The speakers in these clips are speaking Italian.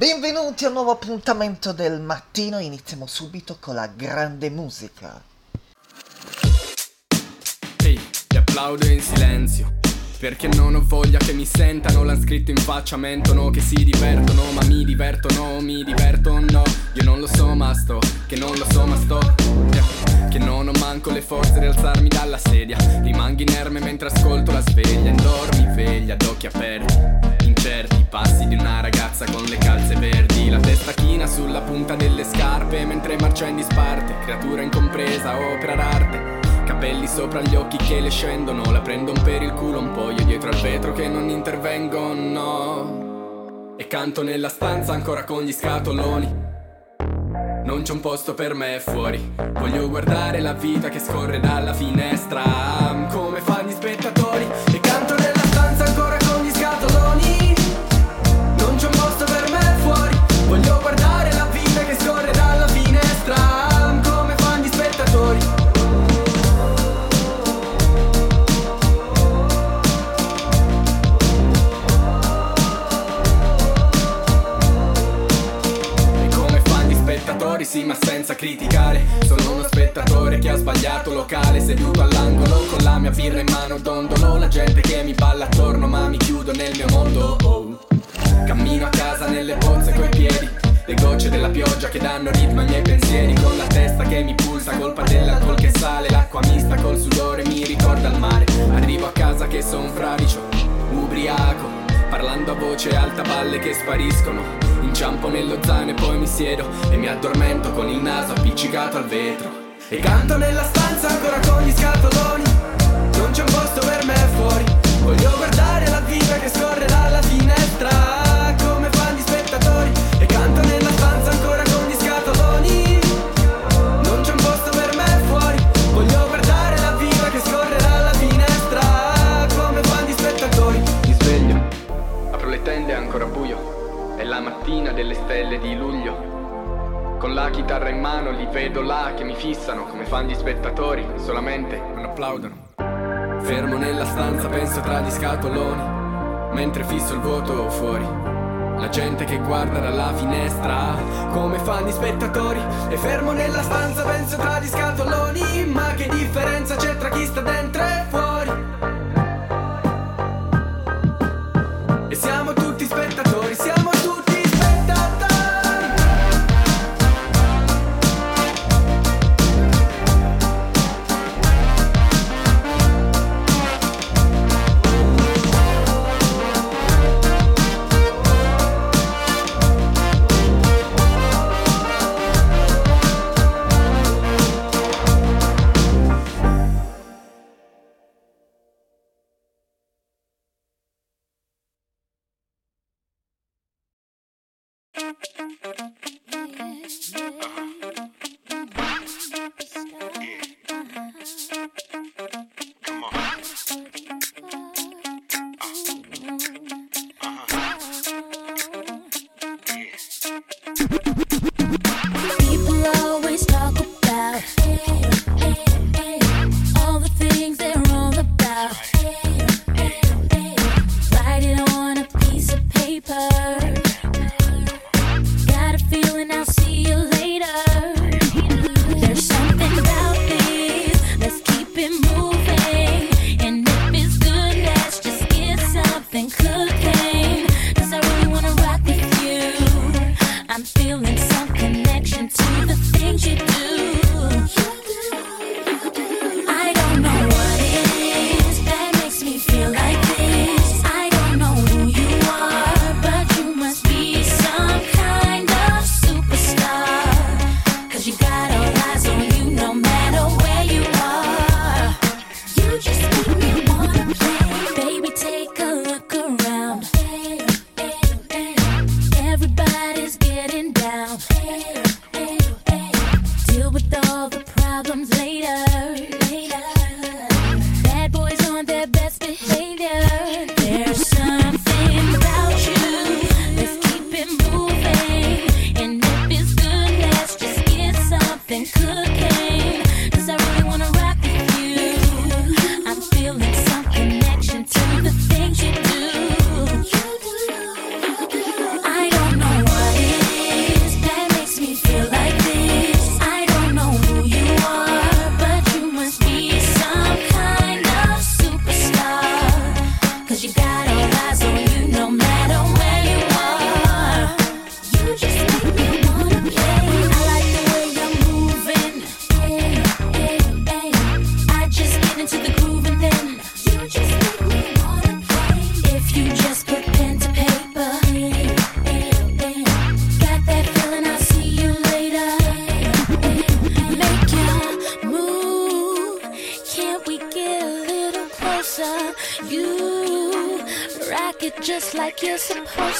Benvenuti a un nuovo appuntamento del mattino, iniziamo subito con la grande musica. Ehi, ti applaudo in silenzio. Perché non ho voglia che mi sentano, l'han scritto in faccia, mentono che si divertono, ma mi divertono, mi diverto no. Io non lo so ma sto, che non lo so ma sto. Che non ho manco le forze di alzarmi dalla sedia. Rimango inerme mentre ascolto la sveglia, indormi veglia, ad occhi aperti. Incerti passi di una ragazza con le calze verdi, la testa china sulla punta delle scarpe mentre marcia in disparte, creatura incompresa, opera d'arte. Capelli sopra gli occhi che le scendono La prendono per il culo un po' io dietro al vetro che non intervengono. E canto nella stanza ancora con gli scatoloni. Non c'è un posto per me fuori Voglio guardare la vita che scorre dalla finestra. Come balle che spariscono. Inciampo nello zaino e poi mi siedo E mi addormento con il naso appiccicato al vetro. E canto nella stanza ancora con gli scatoloni. Non c'è un posto per me fuori. Voglio guardare la vita che scorre chitarra in mano li vedo là che mi fissano Come fanno gli spettatori Solamente non applaudono. Fermo nella stanza penso tra gli scatoloni Mentre fisso il vuoto fuori. La gente che guarda dalla finestra Come fanno gli spettatori E fermo nella stanza penso tra gli scatoloni Ma che differenza c'è tra chi sta dentro e fuori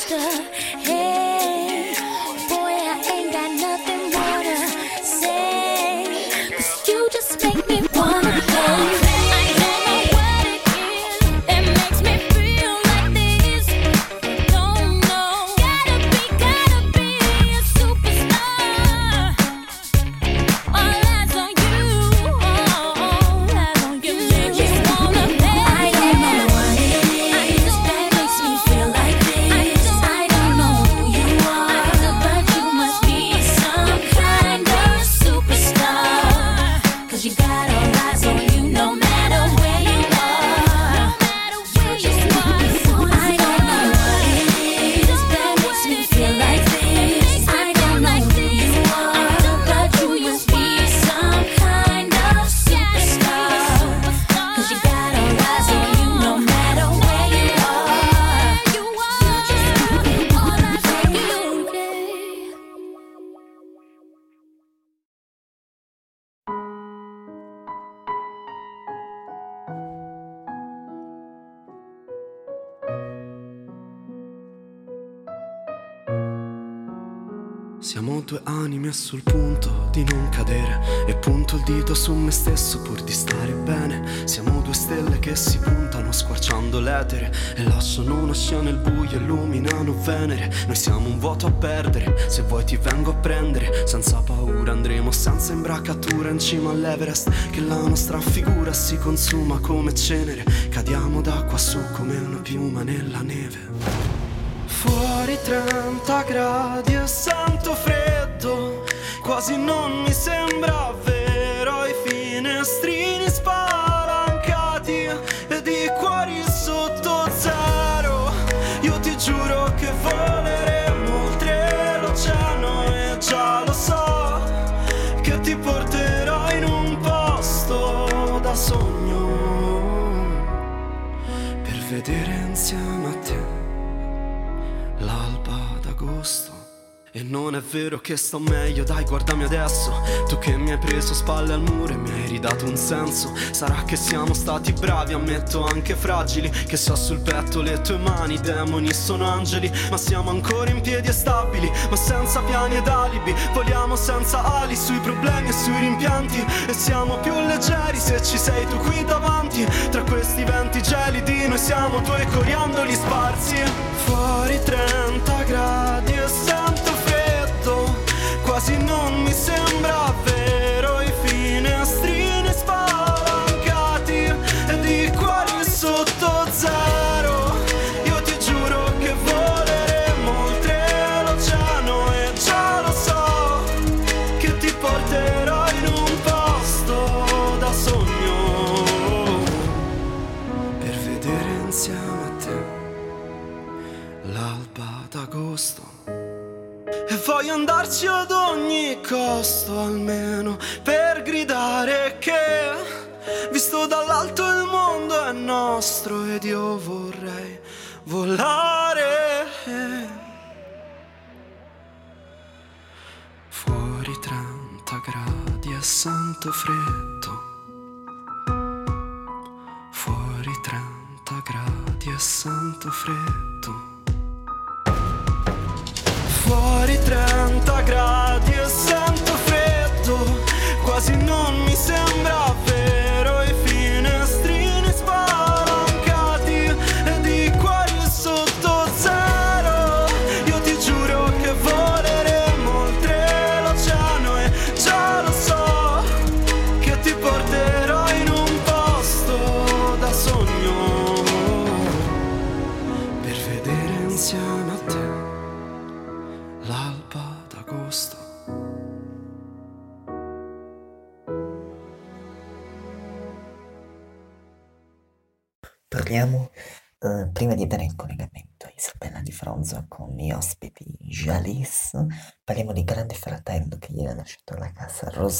monster. Due anime sul punto di non cadere E punto il dito su me stesso pur di stare bene. Siamo due stelle che si puntano squarciando l'etere E lasciano una scena il buio illuminano Venere. Noi siamo un vuoto a perdere Se vuoi ti vengo a prendere. Senza paura andremo senza imbraccatura in cima all'Everest Che la nostra figura si consuma come cenere. Cadiamo da quassù come una piuma nella neve. Fuori 30 gradi E non è vero che sto meglio, dai guardami adesso. Tu che mi hai preso spalle al muro e mi hai ridato un senso. Sarà che siamo stati bravi, ammetto anche fragili. Che so sul petto le tue mani, i demoni sono angeli. Ma siamo ancora in piedi e stabili, ma senza piani ed alibi. Voliamo senza ali sui problemi e sui rimpianti. E siamo più leggeri se ci sei tu qui davanti. Tra questi venti gelidi noi siamo due coriandoli sparsi. Fuori 30 gradi e freddo Quasi non mi sembra vero I finestrini spalancati Ed i cuori sotto zero. Io ti giuro che voleremo oltre l'oceano E già lo so che ti porterò in un posto da sogno. Per vedere insieme a te l'alba d'agosto. E voglio andarci ad ogni costo almeno per gridare che visto dall'alto il mondo è nostro ed io vorrei volare. Fuori 30 gradi e sento freddo. Fuori 30 gradi e sento freddo. Fuori 30 gradi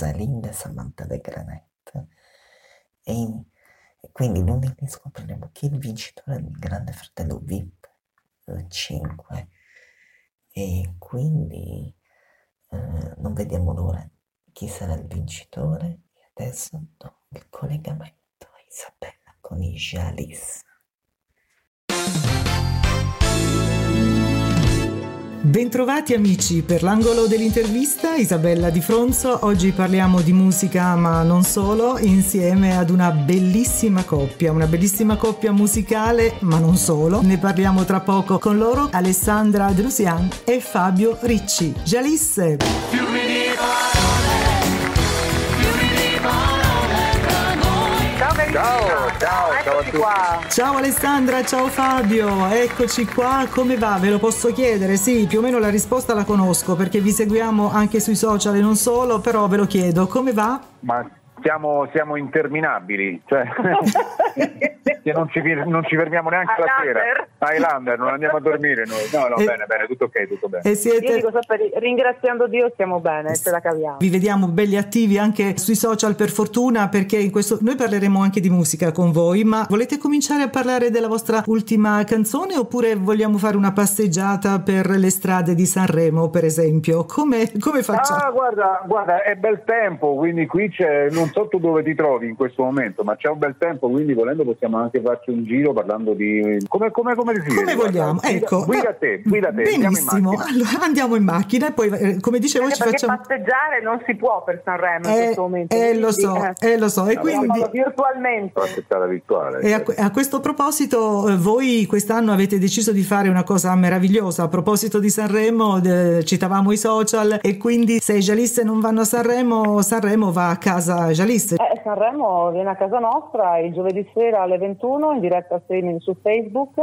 Rosalinda Samantha De Granette. E, quindi lunedì scopriremo chi è il vincitore del Grande Fratello VIP eh, 5. E quindi eh, non vediamo l'ora chi sarà il vincitore. E adesso do il collegamento a Isabella con i Bentrovati amici per l'angolo dell'intervista Isabella Di Fronzo. Oggi parliamo di musica ma non solo, insieme ad una bellissima coppia, una bellissima coppia musicale ma non solo. Ne parliamo tra poco con loro Alessandra Drusian e Fabio Ricci. Jalisse! Ciao, ciao, ciao a tutti. Ciao Alessandra, ciao Fabio, eccoci qua, come va? Ve lo posso chiedere? Sì, più o meno la risposta la conosco perché vi seguiamo anche sui social e non solo, però ve lo chiedo, come va? Ma siamo, siamo interminabili, cioè che non ci, non ci fermiamo neanche la sera. Highlander, non andiamo a dormire noi. No, no, E- bene, bene, tutto ok, tutto bene. E Io siete... dico sempre, ringraziando Dio stiamo bene, ce la caviamo. Vi vediamo belli attivi anche sui social per fortuna perché in questo noi parleremo anche di musica con voi, ma volete cominciare a parlare della vostra ultima canzone oppure vogliamo fare una passeggiata per le strade di Sanremo, per esempio? Come, come facciamo? Ah, guarda, guarda, è bel tempo, quindi qui c'è, non so tu dove ti trovi in questo momento, ma c'è un bel tempo, quindi volendo possiamo anche farci un giro parlando di... Come, come, come si Come vogliamo, Guarda, guida- ecco. Guida te, guida te, andiamo in Benissimo, allora andiamo in macchina e poi eh, come dicevo Anche ci perché facciamo... passeggiare non si può per Sanremo in Eh, questo momento. eh, lo so, eh, lo so, e Vabbè, quindi... virtualmente. Virtuale. E a, a questo proposito, eh, voi quest'anno avete deciso di fare una cosa meravigliosa. A proposito di Sanremo, eh, citavamo i social e quindi se i Jalisse non vanno a Sanremo, Sanremo va a casa Jalisse. Eh, Sanremo viene a casa nostra il giovedì sera alle 21 in diretta streaming su Facebook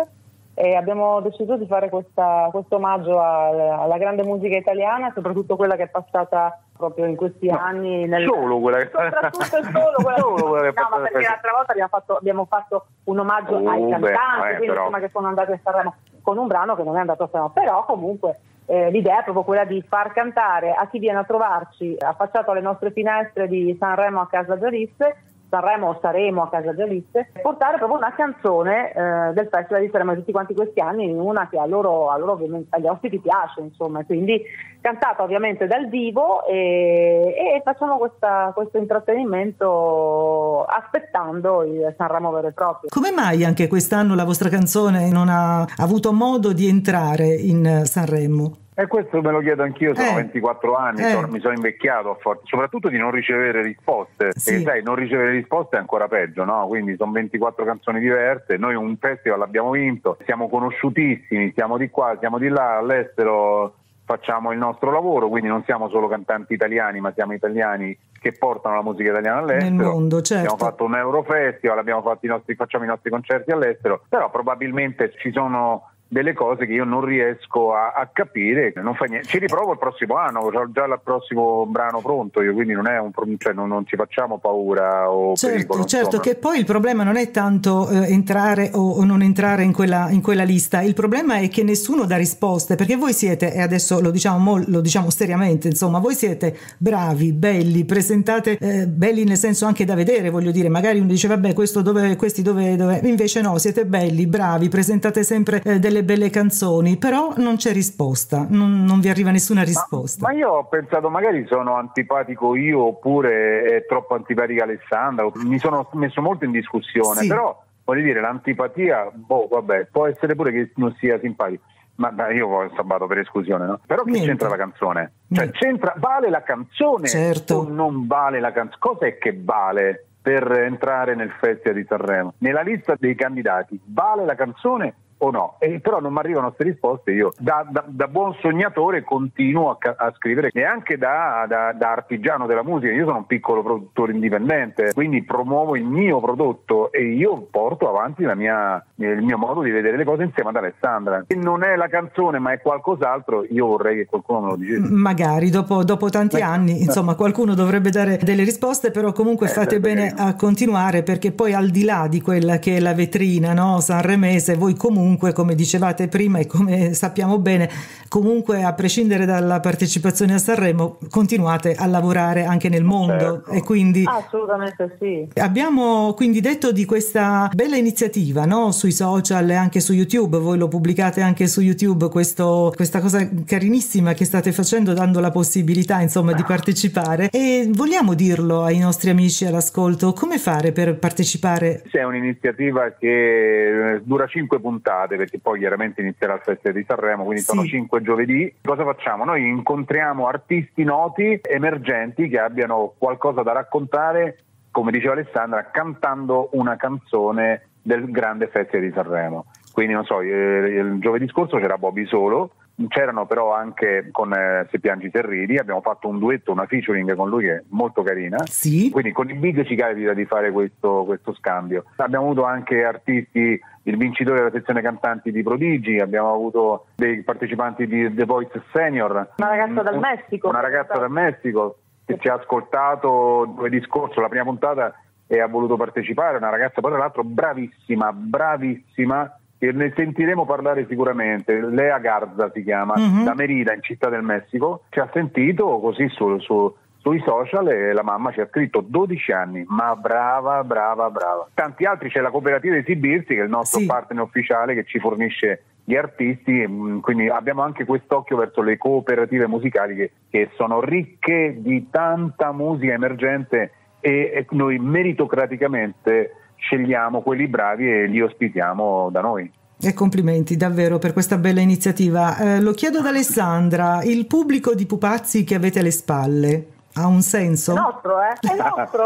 e abbiamo deciso di fare questa- questo omaggio al- alla grande musica italiana, soprattutto quella che è passata proprio in questi anni. Nel... Solo quella che Soprattutto solo quella, Solo quella che è no, ma passata perché per- l'altra volta abbiamo fatto, abbiamo fatto un omaggio Oh, ai beh, cantanti, eh, quindi però. insomma che sono andati a Sanremo con un brano che non è andato a Sanremo, però comunque eh, l'idea è proprio quella di far cantare a chi viene a trovarci affacciato alle nostre finestre di Sanremo a casa Gialisse Sanremo o Saremo a casa Gialisse, portare proprio una canzone eh, del Festival di Sanremo tutti quanti questi anni, una che a loro, a loro agli ospiti piace, insomma, quindi cantata ovviamente dal vivo e, e facciamo questa- questo intrattenimento aspettando il Sanremo vero e proprio. Come mai anche quest'anno la vostra canzone non ha avuto modo di entrare in eh, Sanremo? E questo me lo chiedo anch'io, sono Eh. 24 anni, Eh. sono- mi sono invecchiato a forza, soprattutto di non ricevere risposte. Sì. E sai, non ricevere risposte è ancora peggio, no? Quindi sono 24 canzoni diverse, noi un festival l'abbiamo vinto, siamo conosciutissimi, siamo di qua, siamo di là, all'estero facciamo il nostro lavoro, quindi non siamo solo cantanti italiani, ma siamo italiani che portano la musica italiana all'estero. Nel mondo, certo. Abbiamo fatto un Eurofestival, abbiamo fatto i nostri, facciamo i nostri concerti all'estero, però probabilmente ci sono delle cose che io non riesco a, a capire, non fa niente. Ci riprovo il prossimo anno, ho già il prossimo brano pronto, io quindi non è un cioè non, non ci facciamo paura o pericolo. Certo, certo, insomma. che poi il problema non è tanto eh, entrare o, o non entrare in quella, in quella lista, il problema è che nessuno dà risposte, perché voi siete, e adesso lo diciamo, mo- lo diciamo seriamente, insomma, voi siete bravi, belli, presentate eh, belli nel senso anche da vedere, voglio dire, magari uno dice vabbè questo dove, questi dove, dove, invece no, siete belli, bravi, presentate sempre eh, delle belle canzoni, però non c'è risposta, non, non vi arriva nessuna risposta. Ma io ho pensato magari sono antipatico io oppure è troppo antipatica Alessandra, mi sono messo molto in discussione, Sì. però voglio dire l'antipatia, boh vabbè, può essere pure che non sia simpatico. Ma ma io ho sabato per esclusione, no? Però che Niente. c'entra la canzone? Cioè, c'entra, vale la canzone Certo. o non vale la canzone? Cos'è che vale per entrare nel Festival di Sanremo? Nella lista dei candidati vale la canzone o no? E però non mi arrivano queste risposte. Io, da, da- da buon sognatore, continuo a, a scrivere e anche da, da- da artigiano della musica. Io sono un piccolo produttore indipendente, quindi promuovo il mio prodotto e io porto avanti la mia- il mio modo di vedere le cose insieme ad Alessandra. Se non è la canzone, ma è qualcos'altro, io vorrei che qualcuno me lo dicesse. Magari dopo, dopo tanti Beh, anni, insomma, qualcuno dovrebbe dare delle risposte, però comunque Eh, fate sarebbe bene a continuare perché poi al di là di quella che è la vetrina no, sanremese, voi comunque, come dicevate prima e come sappiamo bene, comunque a prescindere dalla partecipazione a Sanremo, continuate a lavorare anche nel mondo Certo. e quindi Assolutamente sì. Abbiamo quindi detto di questa bella iniziativa no? sui social e anche su YouTube, voi lo pubblicate anche su YouTube, questo- questa cosa carinissima che state facendo dando la possibilità insomma di partecipare e vogliamo dirlo ai nostri amici all'ascolto, come fare per partecipare? È un'iniziativa che eh, dura cinque puntate puntate, perché poi chiaramente inizierà il Festival di Sanremo, quindi Sì. sono cinque giovedì. Cosa facciamo? Noi incontriamo artisti noti, emergenti, che abbiano qualcosa da raccontare, come diceva Alessandra, cantando una canzone del grande Festival di Sanremo. Quindi non so, eh, il giovedì scorso c'era Bobby solo, c'erano però anche con eh, Se piangi se ridi, abbiamo fatto un duetto, una featuring con lui che è molto carina. Sì. Quindi con il big ci capita di fare questo, questo scambio. Abbiamo avuto anche artisti, il vincitore della sezione cantanti di Prodigi, abbiamo avuto dei partecipanti di The Voice Senior. Una ragazza dal Un- Messico. Una ragazza dal Messico che ci ha ascoltato giovedì scorso, la prima puntata, e ha voluto partecipare. Una ragazza, poi tra l'altro, bravissima, bravissima. E ne sentiremo parlare sicuramente. Lea Garza si chiama, Mhm. da Merida in Città del Messico. Ci ha sentito così su- su- sui social e la mamma ci ha scritto 12 anni, ma brava, brava, brava. Tanti altri c'è la cooperativa Esibirsi che è il nostro Sì. partner ufficiale che ci fornisce gli artisti, mh, quindi abbiamo anche quest'occhio verso le cooperative musicali che, che sono ricche di tanta musica emergente e, e noi meritocraticamente scegliamo quelli bravi e li ospitiamo da noi. E complimenti davvero per questa bella iniziativa. Eh, lo chiedo ad Alessandra, il pubblico di pupazzi che avete alle spalle ha un senso? È nostro, eh? È nostro.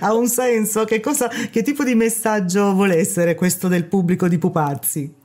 ha un senso? Che, cosa, che tipo di messaggio vuole essere questo del pubblico di pupazzi?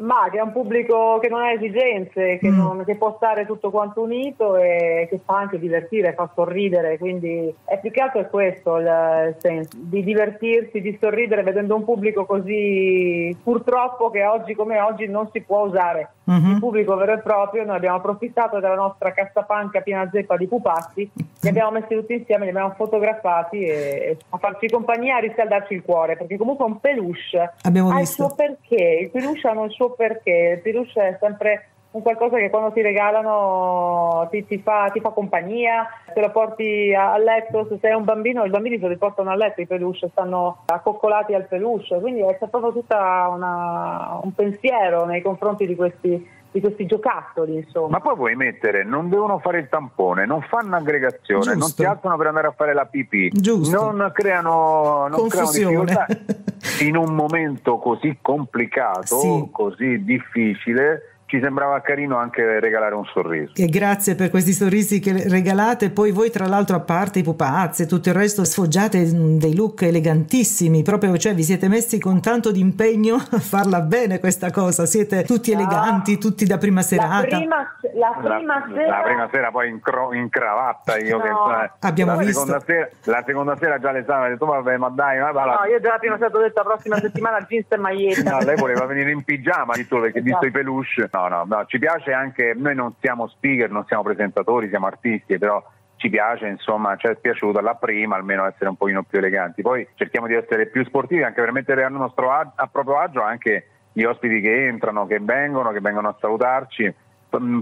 Ma che è un pubblico che non ha esigenze, che, Mm. non- che può stare tutto quanto unito e che fa anche divertire, fa sorridere, quindi è più che altro è questo il, il senso, di divertirsi, di sorridere vedendo un pubblico così purtroppo che oggi come oggi non si può usare. Mhm. Il pubblico vero e proprio, noi abbiamo approfittato della nostra cassapanca piena zeppa di pupazzi, li abbiamo messi tutti insieme, li abbiamo fotografati e, e a farci compagnia, a riscaldarci il cuore, perché comunque un peluche Abbiamo ha visto. il suo perché, i peluche hanno il suo perché, il peluche è sempre un qualcosa che quando ti regalano ti, ti fa, ti fa compagnia, te lo porti a, a letto, se sei un bambino i bambini se li portano a letto i peluche, stanno accoccolati al peluche, quindi c'è proprio tutto un pensiero nei confronti di questi, di questi giocattoli insomma. Ma poi vuoi mettere, non devono fare il tampone, non fanno aggregazione, non Giusto. si alzano per andare a fare la pipì, Giusto. non creano, non creano Confusione. difficoltà. In un momento così complicato, Sì. così difficile, ci sembrava carino anche regalare un sorriso. E grazie per questi sorrisi che regalate. Poi voi, tra l'altro, a parte i pupazzi e tutto il resto, sfoggiate mm, dei look elegantissimi. Proprio, cioè, vi siete messi con tanto di impegno a farla bene questa cosa. Siete tutti eleganti, tutti da prima La serata. prima, la prima la, sera la prima sera poi in, cro- in cravatta io No. che eh, Abbiamo la visto. seconda sera, la seconda sera già le stava ha detto vabbè ma dai ma va No, io già la prima sera ho detto la prossima settimana jeans e maglietta. No, lei voleva venire in pigiama solo perché visto i peluche. No, no, no, ci piace anche, noi non siamo speaker, non siamo presentatori, siamo artisti, però ci piace, insomma, ci è piaciuto alla prima almeno essere un pochino più eleganti. Poi cerchiamo di essere più sportivi anche per mettere a nostro a proprio agio anche gli ospiti che entrano, che vengono, che vengono a salutarci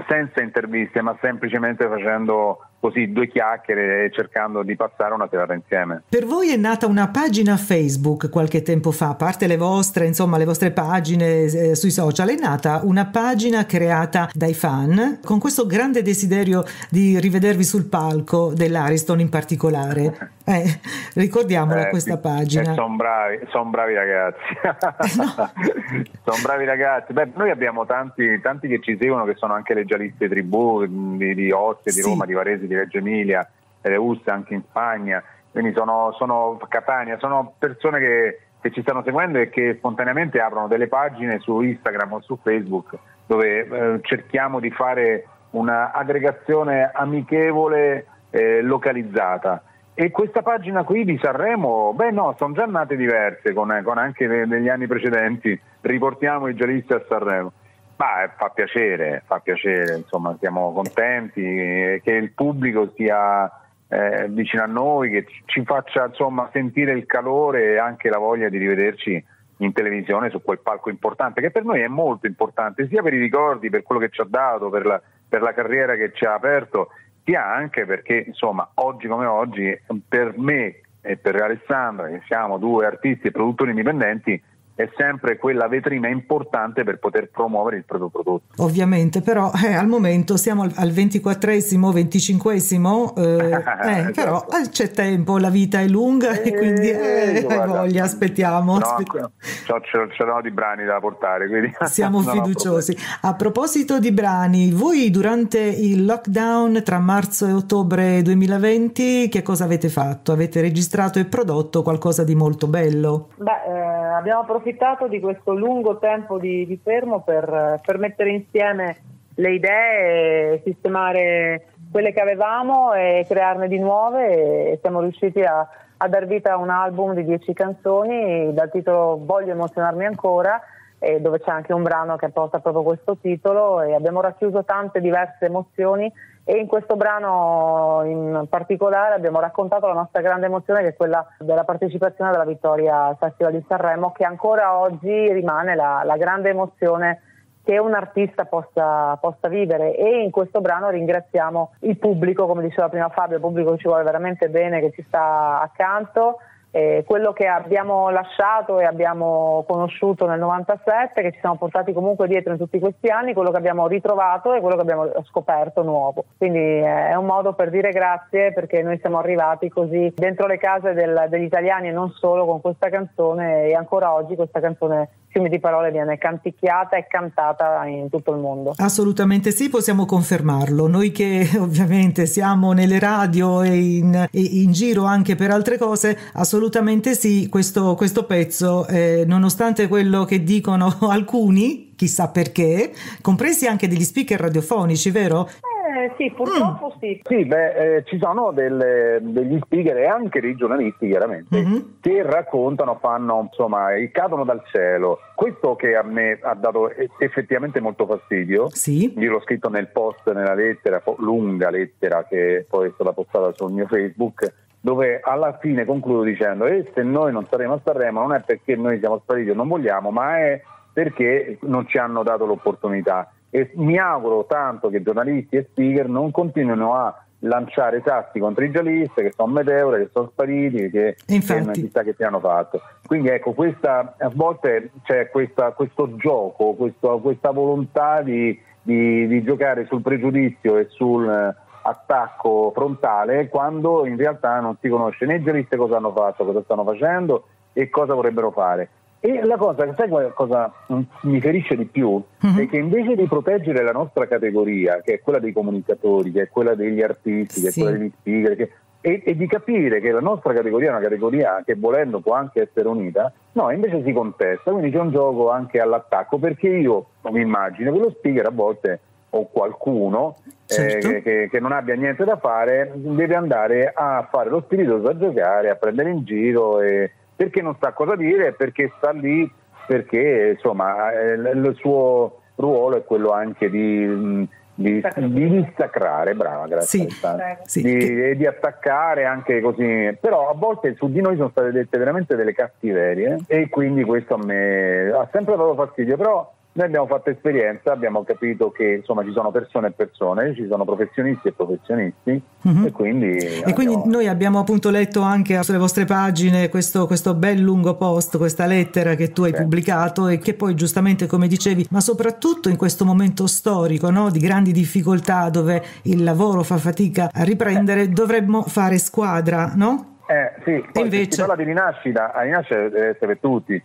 senza interviste, ma semplicemente facendo così due chiacchiere cercando di passare una serata insieme. Per voi è nata una pagina Facebook qualche tempo fa, a parte le vostre, insomma, le vostre pagine eh, sui social, è nata una pagina creata dai fan con questo grande desiderio di rivedervi sul palco dell'Ariston in particolare. Eh, ricordiamola questa pagina. sono bravi, son bravi ragazzi. sono bravi ragazzi. Beh, noi abbiamo tanti, tanti che ci seguono che sono anche leggialiste tribù di, di Ostia, di Sì. Roma, di Varese, di Reggio Emilia, Uste anche in Spagna. Quindi sono, sono Catania, sono persone che, che ci stanno seguendo e che spontaneamente aprono delle pagine su Instagram o su Facebook dove eh, cerchiamo di fare una aggregazione amichevole eh, localizzata. E questa pagina qui di Sanremo, beh no, sono già nate diverse con, con anche ne- negli anni precedenti, riportiamo i giallisti a Sanremo. Ma eh, fa piacere, fa piacere, insomma, siamo contenti eh, che il pubblico sia eh, vicino a noi, che ci faccia insomma, sentire il calore e anche la voglia di rivederci in televisione su quel palco importante, che per noi è molto importante, sia per i ricordi, per quello che ci ha dato, per la, per la carriera che ci ha aperto, sia anche perché, insomma, oggi come oggi, per me e per Alessandra, che siamo due artisti e produttori indipendenti, è sempre quella vetrina importante per poter promuovere il proprio prodotto. Ovviamente, però eh, al momento siamo al- al 24esimo, 25esimo, eh, eh, però Esatto. eh, c'è tempo, la vita è lunga e quindi eh, guarda, hai voglia, aspettiamo. No, aspettiamo. c'ho di brani da portare, quindi Siamo fiduciosi. A proposito di brani, voi durante il lockdown tra marzo e ottobre 2020 che cosa avete fatto? Avete registrato e prodotto qualcosa di molto bello? Beh, eh, abbiamo approfittato di questo lungo tempo di, di fermo per, per mettere insieme le idee, sistemare quelle che avevamo e crearne di nuove. E siamo riusciti a, a dar vita a un album di dieci canzoni dal titolo Voglio emozionarmi ancora e dove c'è anche un brano che porta proprio questo titolo e abbiamo racchiuso tante diverse emozioni e in questo brano in particolare abbiamo raccontato la nostra grande emozione che è quella della partecipazione alla vittoria al Festival di Sanremo che ancora oggi rimane la, la grande emozione che un artista possa, possa vivere. E in questo brano ringraziamo il pubblico, come diceva prima Fabio, il pubblico che ci vuole veramente bene, che ci sta accanto eh, quello che abbiamo lasciato e abbiamo conosciuto nel 97, che ci siamo portati comunque dietro in tutti questi anni, quello che abbiamo ritrovato e quello che abbiamo scoperto nuovo. Quindi eh, è un modo per dire grazie perché noi siamo arrivati così dentro le case del- degli italiani e non solo con questa canzone e ancora oggi questa canzone fiume di parole viene canticchiata e cantata in tutto il mondo. Assolutamente sì, possiamo confermarlo. Noi che ovviamente siamo nelle radio e in, e in giro anche per altre cose, assolutamente sì, questo, questo pezzo, eh, nonostante quello che dicono alcuni, chissà perché, compresi anche degli speaker radiofonici, vero? Eh, sì, purtroppo sì. Sì, beh, eh, ci sono delle- degli speaker e anche dei giornalisti chiaramente Mhm. che raccontano, fanno insomma, cadono dal cielo. Questo che a me ha dato eh, effettivamente molto fastidio, Sì. io l'ho scritto nel post, nella lettera, lunga lettera che poi è stata postata sul mio Facebook, dove alla fine concludo dicendo e se noi non saremo a Sanremo non è perché noi siamo spariti o non vogliamo, ma è perché non ci hanno dato l'opportunità. E mi auguro tanto che giornalisti e speaker non continuino a lanciare sassi contro i giallisti che sono meteore, che sono spariti, che, non chissà che ti hanno fatto. Quindi ecco, questa, a volte c'è questa- questo gioco, questo- questa volontà di, di- di giocare sul pregiudizio e sul eh, attacco frontale quando in realtà non si conosce né i giallisti cosa hanno fatto, cosa stanno facendo e cosa vorrebbero fare. E la cosa, sai qual- cosa mm, mi ferisce di più? Mhm. È che invece di proteggere la nostra categoria, che è quella dei comunicatori, che è quella degli artisti, che Sì. è quella degli speaker, che- e, e di capire che la nostra categoria è una categoria che volendo può anche essere unita, no, invece si contesta, quindi c'è un gioco anche all'attacco, perché io mi immagino che lo speaker a volte o qualcuno eh, Certo. che, che- che non abbia niente da fare deve andare a fare lo spiritoso, a giocare, a prendere in giro e- perché non sa cosa dire, perché sta lì, perché insomma eh, il suo ruolo è quello anche di, mh, di, di dissacrare, brava, grazie. Sì. Sì, di, e di attaccare anche così, però a volte su di noi sono state dette veramente delle cattiverie e quindi questo a me ha sempre dato fastidio, però noi abbiamo fatto esperienza, abbiamo capito che insomma ci sono persone e persone, ci sono professionisti e professionisti Mhm. e quindi... E quindi abbiamo- noi abbiamo appunto letto anche sulle vostre pagine questo, questo bel lungo post, questa lettera che tu hai Sì. pubblicato e che poi giustamente come dicevi, ma soprattutto in questo momento storico no, di grandi difficoltà dove il lavoro fa fatica a riprendere, dovremmo fare squadra, no? Eh, sì, poi invece- si parla di rinascita, la rinascita deve essere per tutti,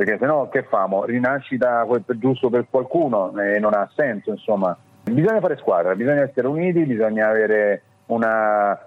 perché se no che famo? Rinascita giusto per qualcuno eh, non ha senso, insomma. Bisogna fare squadra, bisogna essere uniti, bisogna avere una...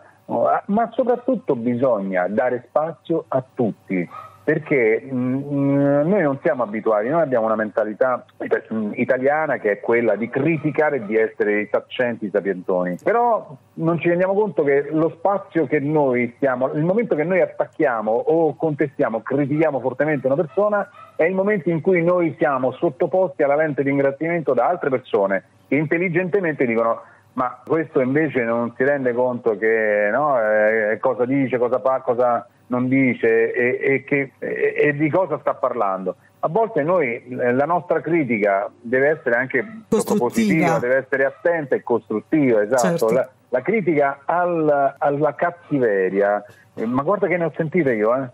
ma soprattutto bisogna dare spazio a tutti, perché mm, noi non siamo abituati, noi abbiamo una mentalità mm, italiana che è quella di criticare e di essere i saccenti, sapientoni, però non ci rendiamo conto che lo spazio che noi stiamo, il momento che noi attacchiamo o contestiamo, critichiamo fortemente una persona, è il momento in cui noi siamo sottoposti alla lente di ingrattimento da altre persone che intelligentemente dicono ma questo invece non si rende conto che no, eh, cosa dice, cosa fa, cosa non dice e, e che- e- e di cosa sta parlando. A volte noi la nostra critica deve essere anche positiva, deve essere attenta e costruttiva, esatto. Certo. La, la critica al- alla cattiveria, eh, ma guarda che ne ho sentite io, eh.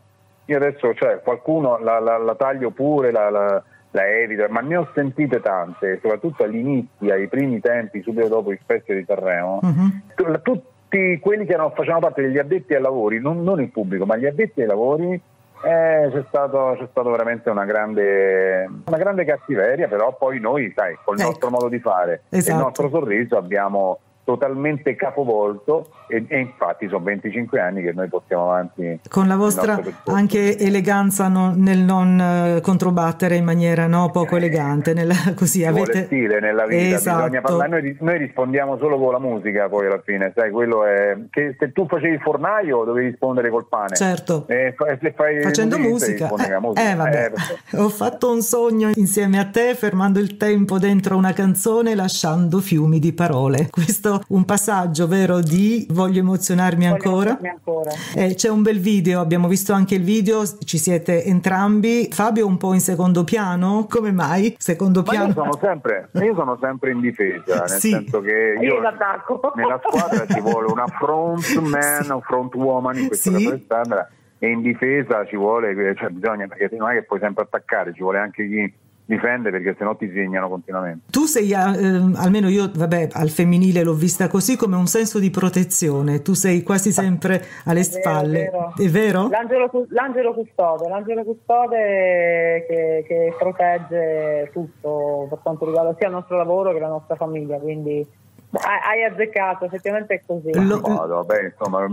io adesso, cioè, qualcuno la, la- la taglio pure, la, la- la evito, ma ne ho sentite tante, soprattutto all'inizio, ai primi tempi, subito dopo il Festival di Sanremo, Mhm. tu- tutti quelli che erano- facevano parte degli addetti ai lavori, non, non il pubblico, ma gli addetti ai lavori, eh, c'è, stato, c'è stato veramente una grande, una grande cattiveria, però poi noi, sai, col Ecco. nostro modo di fare e Esatto. il nostro sorriso abbiamo totalmente capovolto e, e infatti sono 25 anni che noi portiamo avanti Con la vostra anche eleganza no- nel non eh, controbattere in maniera no, poco elegante, nella- così avete stile nella vita, Esatto. bisogna parlare, noi, noi rispondiamo solo con la musica poi alla fine, sai, quello è che se tu facevi il fornaio dovevi rispondere col pane. Certo. E se fai Facendo musica, eh, musica. eh, vabbè. Eh, ho fatto un sogno insieme a te, fermando il tempo dentro una canzone, lasciando fiumi di parole. Questo un passaggio vero di voglio emozionarmi Voglio ancora. ancora. Eh, c'è un bel video, abbiamo visto anche il video, ci siete entrambi. Fabio un po' in secondo piano, come mai? Secondo Ma io piano. sono sempre, io sono sempre in difesa, nel Sì. senso che Io io l'attacco. nella squadra ci vuole una front man, Sì. un front woman in questo Sì. caso Alessandra, e in difesa ci vuole, cioè bisogna, perché non è che puoi sempre attaccare, ci vuole anche chi difende perché sennò ti segnano continuamente. Tu sei, eh, ehm, almeno io, vabbè, al femminile l'ho vista così come un senso di protezione. Tu sei quasi sempre alle È vero, spalle. è vero. È vero? L'angelo, l'angelo custode, l'angelo custode che, che protegge tutto per quanto riguarda sia il nostro lavoro che la nostra famiglia, quindi hai, azzeccato, effettivamente è così. Lo- No, vabbè, insomma,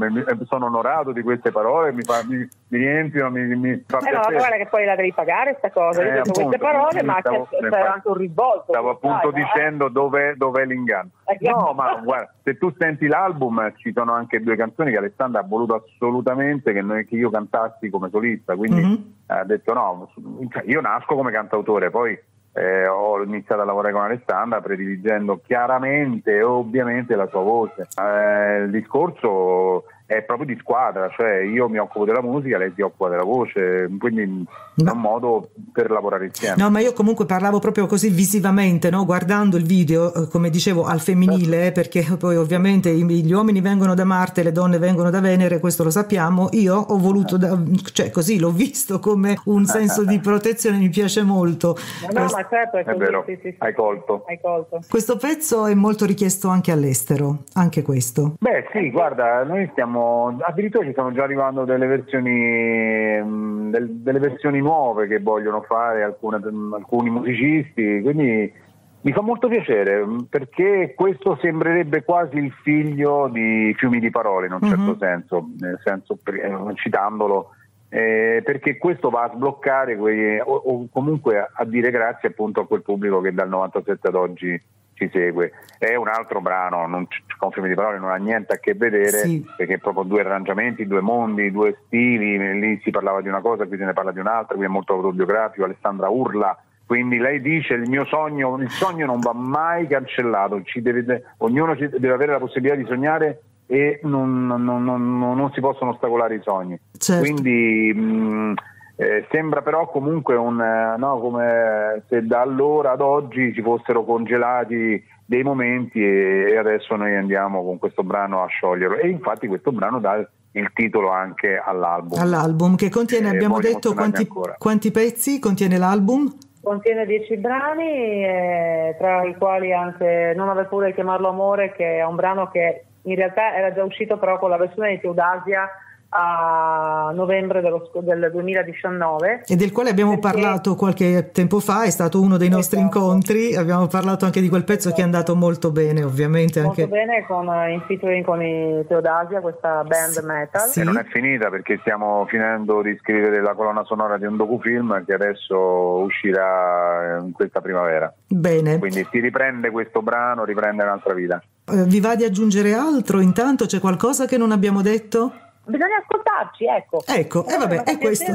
sono onorato di queste parole, mi, fa, mi, mi riempiono, mi, mi fa Eh no, guarda che poi la devi pagare sta cosa, io Eh, ho detto queste appunto, parole, ma stavo- c'è, c'è anche un risvolto. Stavo appunto sai, no? dicendo dov'è, dov'è l'inganno. Eh, che- No, ma guarda, se tu senti l'album ci sono anche due canzoni che Alessandra ha voluto assolutamente che, noi- che io cantassi come solista, quindi Mhm. ha detto no, cioè, io nasco come cantautore, poi eh, ho iniziato a lavorare con Alessandra prediligendo chiaramente e ovviamente la sua voce. Eh, il discorso è proprio di squadra, cioè io mi occupo della musica, lei si occupa della voce, quindi Ma- è un modo per lavorare insieme. No, ma io comunque parlavo proprio così visivamente, no? guardando il video, eh, come dicevo, al femminile, eh, perché poi ovviamente gli uomini vengono da Marte, le donne vengono da Venere, questo lo sappiamo. Io ho voluto, da- cioè così l'ho visto come un senso di protezione, mi piace molto. No, no, ma certo è È vero, sì, sì, sì. hai colto. Hai colto. Questo pezzo è molto richiesto anche all'estero, anche questo. Beh sì, guarda, noi stiamo, addirittura ci stanno già arrivando delle versioni, mh, del- delle versioni nuove che vogliono fare alcune- mh, alcuni musicisti, quindi mi fa molto piacere mh, perché questo sembrerebbe quasi il figlio di Fiumi di Parole in un certo Mhm. senso, nel senso eh, citandolo, eh, perché questo va a sbloccare quei, o, o comunque a, a dire grazie appunto a quel pubblico che dal 97 ad oggi ci segue. È un altro brano, non, c- con Fiumi di Parole non ha niente a che vedere Sì. perché proprio due arrangiamenti, due mondi, due stili, lì si parlava di una cosa, qui se ne parla di un'altra, qui è molto autobiografico, Alessandra urla, quindi lei dice il mio sogno, il sogno non va mai cancellato, ci deve- ognuno ci- deve avere la possibilità di sognare e non, non- non- non- non si possono ostacolare i sogni. Certo. Quindi mh, eh, sembra però comunque un, eh, no, come se da allora ad oggi si fossero congelati dei momenti e, e adesso noi andiamo con questo brano a scioglierlo e infatti questo brano dà il titolo anche all'album. All'album che contiene, Eh, abbiamo detto, quanti, quanti pezzi contiene l'album? Contiene dieci brani, eh, tra i quali anche Non aver paura di chiamarlo amore, che è un brano che in realtà era già uscito però con la versione di Teodasia a novembre dello del 2019. e del quale abbiamo Perché- parlato qualche tempo fa, è stato uno dei nostri Esatto. incontri, abbiamo parlato anche di quel pezzo che è andato molto bene, ovviamente Molto anche bene con, eh, in featuring con i Teodasia, questa band Sì, metal. sì. E non è finita perché stiamo finendo di scrivere la colonna sonora di un docufilm che adesso uscirà in questa primavera. bene. Quindi si riprende questo brano, riprende un'altra vita. Eh, vi va di aggiungere altro? Intanto c'è qualcosa che non abbiamo detto? Bisogna ascoltarci, ecco. Ecco, e vabbè, Ma è questo.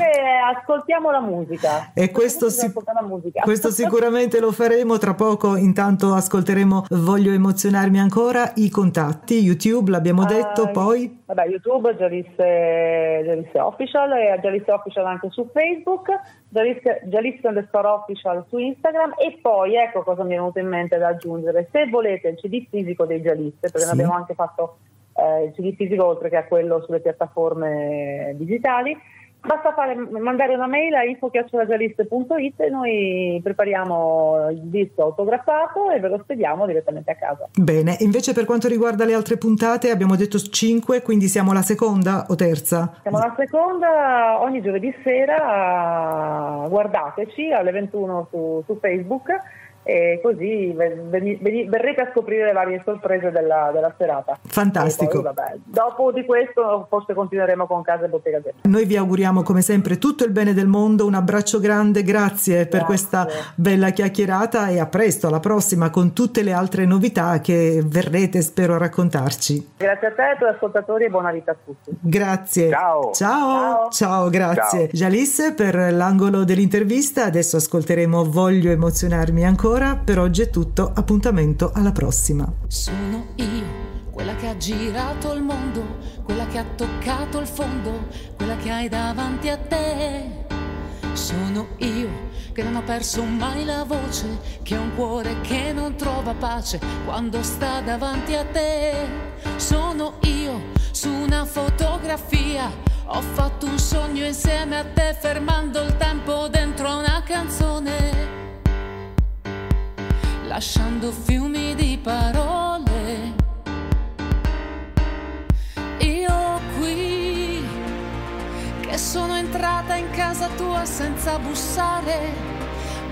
ascoltiamo la musica. E questo, si- musica. questo sicuramente lo faremo. Tra poco, intanto, ascolteremo Voglio emozionarmi ancora. I contatti, YouTube, l'abbiamo detto, Eh, poi. Vabbè, YouTube, Gialisse, Gialisse Official e Gialisse Official anche su Facebook, Gialisse, Gialisse underscore Official su Instagram e poi ecco cosa mi è venuto in mente da aggiungere. Se volete il CD fisico dei Gialisse, perché Sì. ne abbiamo anche fatto eh, il CD fisico oltre che a quello sulle piattaforme digitali, Basta fare, mandare una mail a info.it e noi prepariamo il disco autografato e ve lo spediamo direttamente a casa. Bene, invece per quanto riguarda le altre puntate abbiamo detto 5, quindi siamo la seconda o terza? Siamo la seconda, ogni giovedì sera guardateci alle 21 su, su Facebook e così verrete a scoprire le varie sorprese della, della serata. Fantastico. Poi, vabbè, dopo di questo forse continueremo con Casa e Bottega Zeta. Noi vi auguriamo come sempre tutto il bene del mondo, un abbraccio grande, grazie, per Grazie. questa bella chiacchierata e a presto, alla prossima con tutte le altre novità che verrete spero a raccontarci. Grazie a te, ai tuoi ascoltatori e buona vita a tutti. Grazie. Ciao. Ciao, Ciao. ciao, grazie. Jalice per l'angolo dell'intervista, adesso ascolteremo Voglio emozionarmi ancora, per oggi è tutto, appuntamento alla prossima. Sono io, quella che ha girato il mondo, quella che ha toccato il fondo, quella che hai davanti a te. Sono io che non ho perso mai la voce, che ho un cuore che non trova pace quando sta davanti a te. Sono io su una fotografia, ho fatto un sogno insieme a te fermando il tempo dentro una canzone lasciando fiumi di parole. Io qui, che sono entrata in casa tua senza bussare,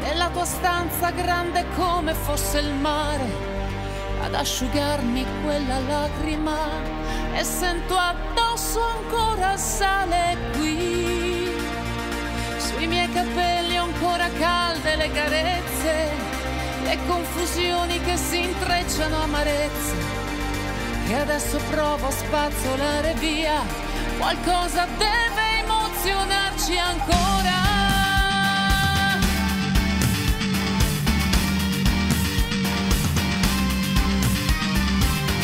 nella tua stanza grande come fosse il mare, ad asciugarmi quella lacrima e sento addosso ancora sale qui. Sui miei capelli ancora calde le carezze le confusioni che si intrecciano amarezze. Che adesso provo a spazzolare via. Qualcosa deve emozionarci ancora.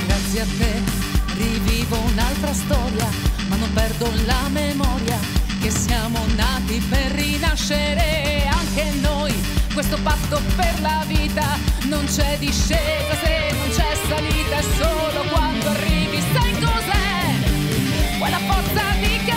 Grazie a te rivivo un'altra storia ma non perdo la memoria che siamo nati per rinascere anche noi questo patto per la vita. Non c'è discesa se non c'è salita è solo quando arrivi sai cos'è? Quella forza di cantare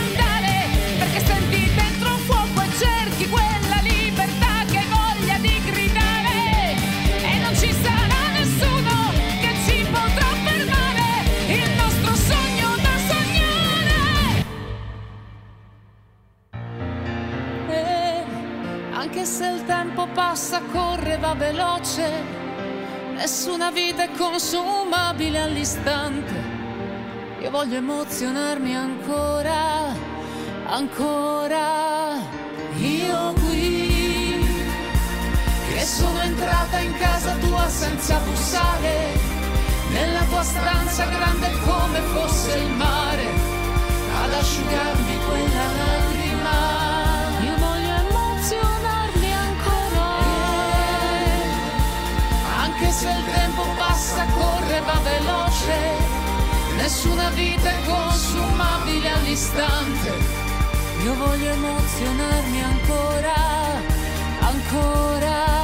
tempo passa, corre, va veloce, nessuna vita è consumabile all'istante. Io voglio emozionarmi ancora, ancora. Io qui, che sono entrata in casa tua senza bussare, nella tua stanza grande come fosse il mare, ad asciugarmi quella lacrima. Se il tempo passa, corre, va veloce, nessuna vita è consumabile all'istante. Io voglio emozionarmi ancora, ancora.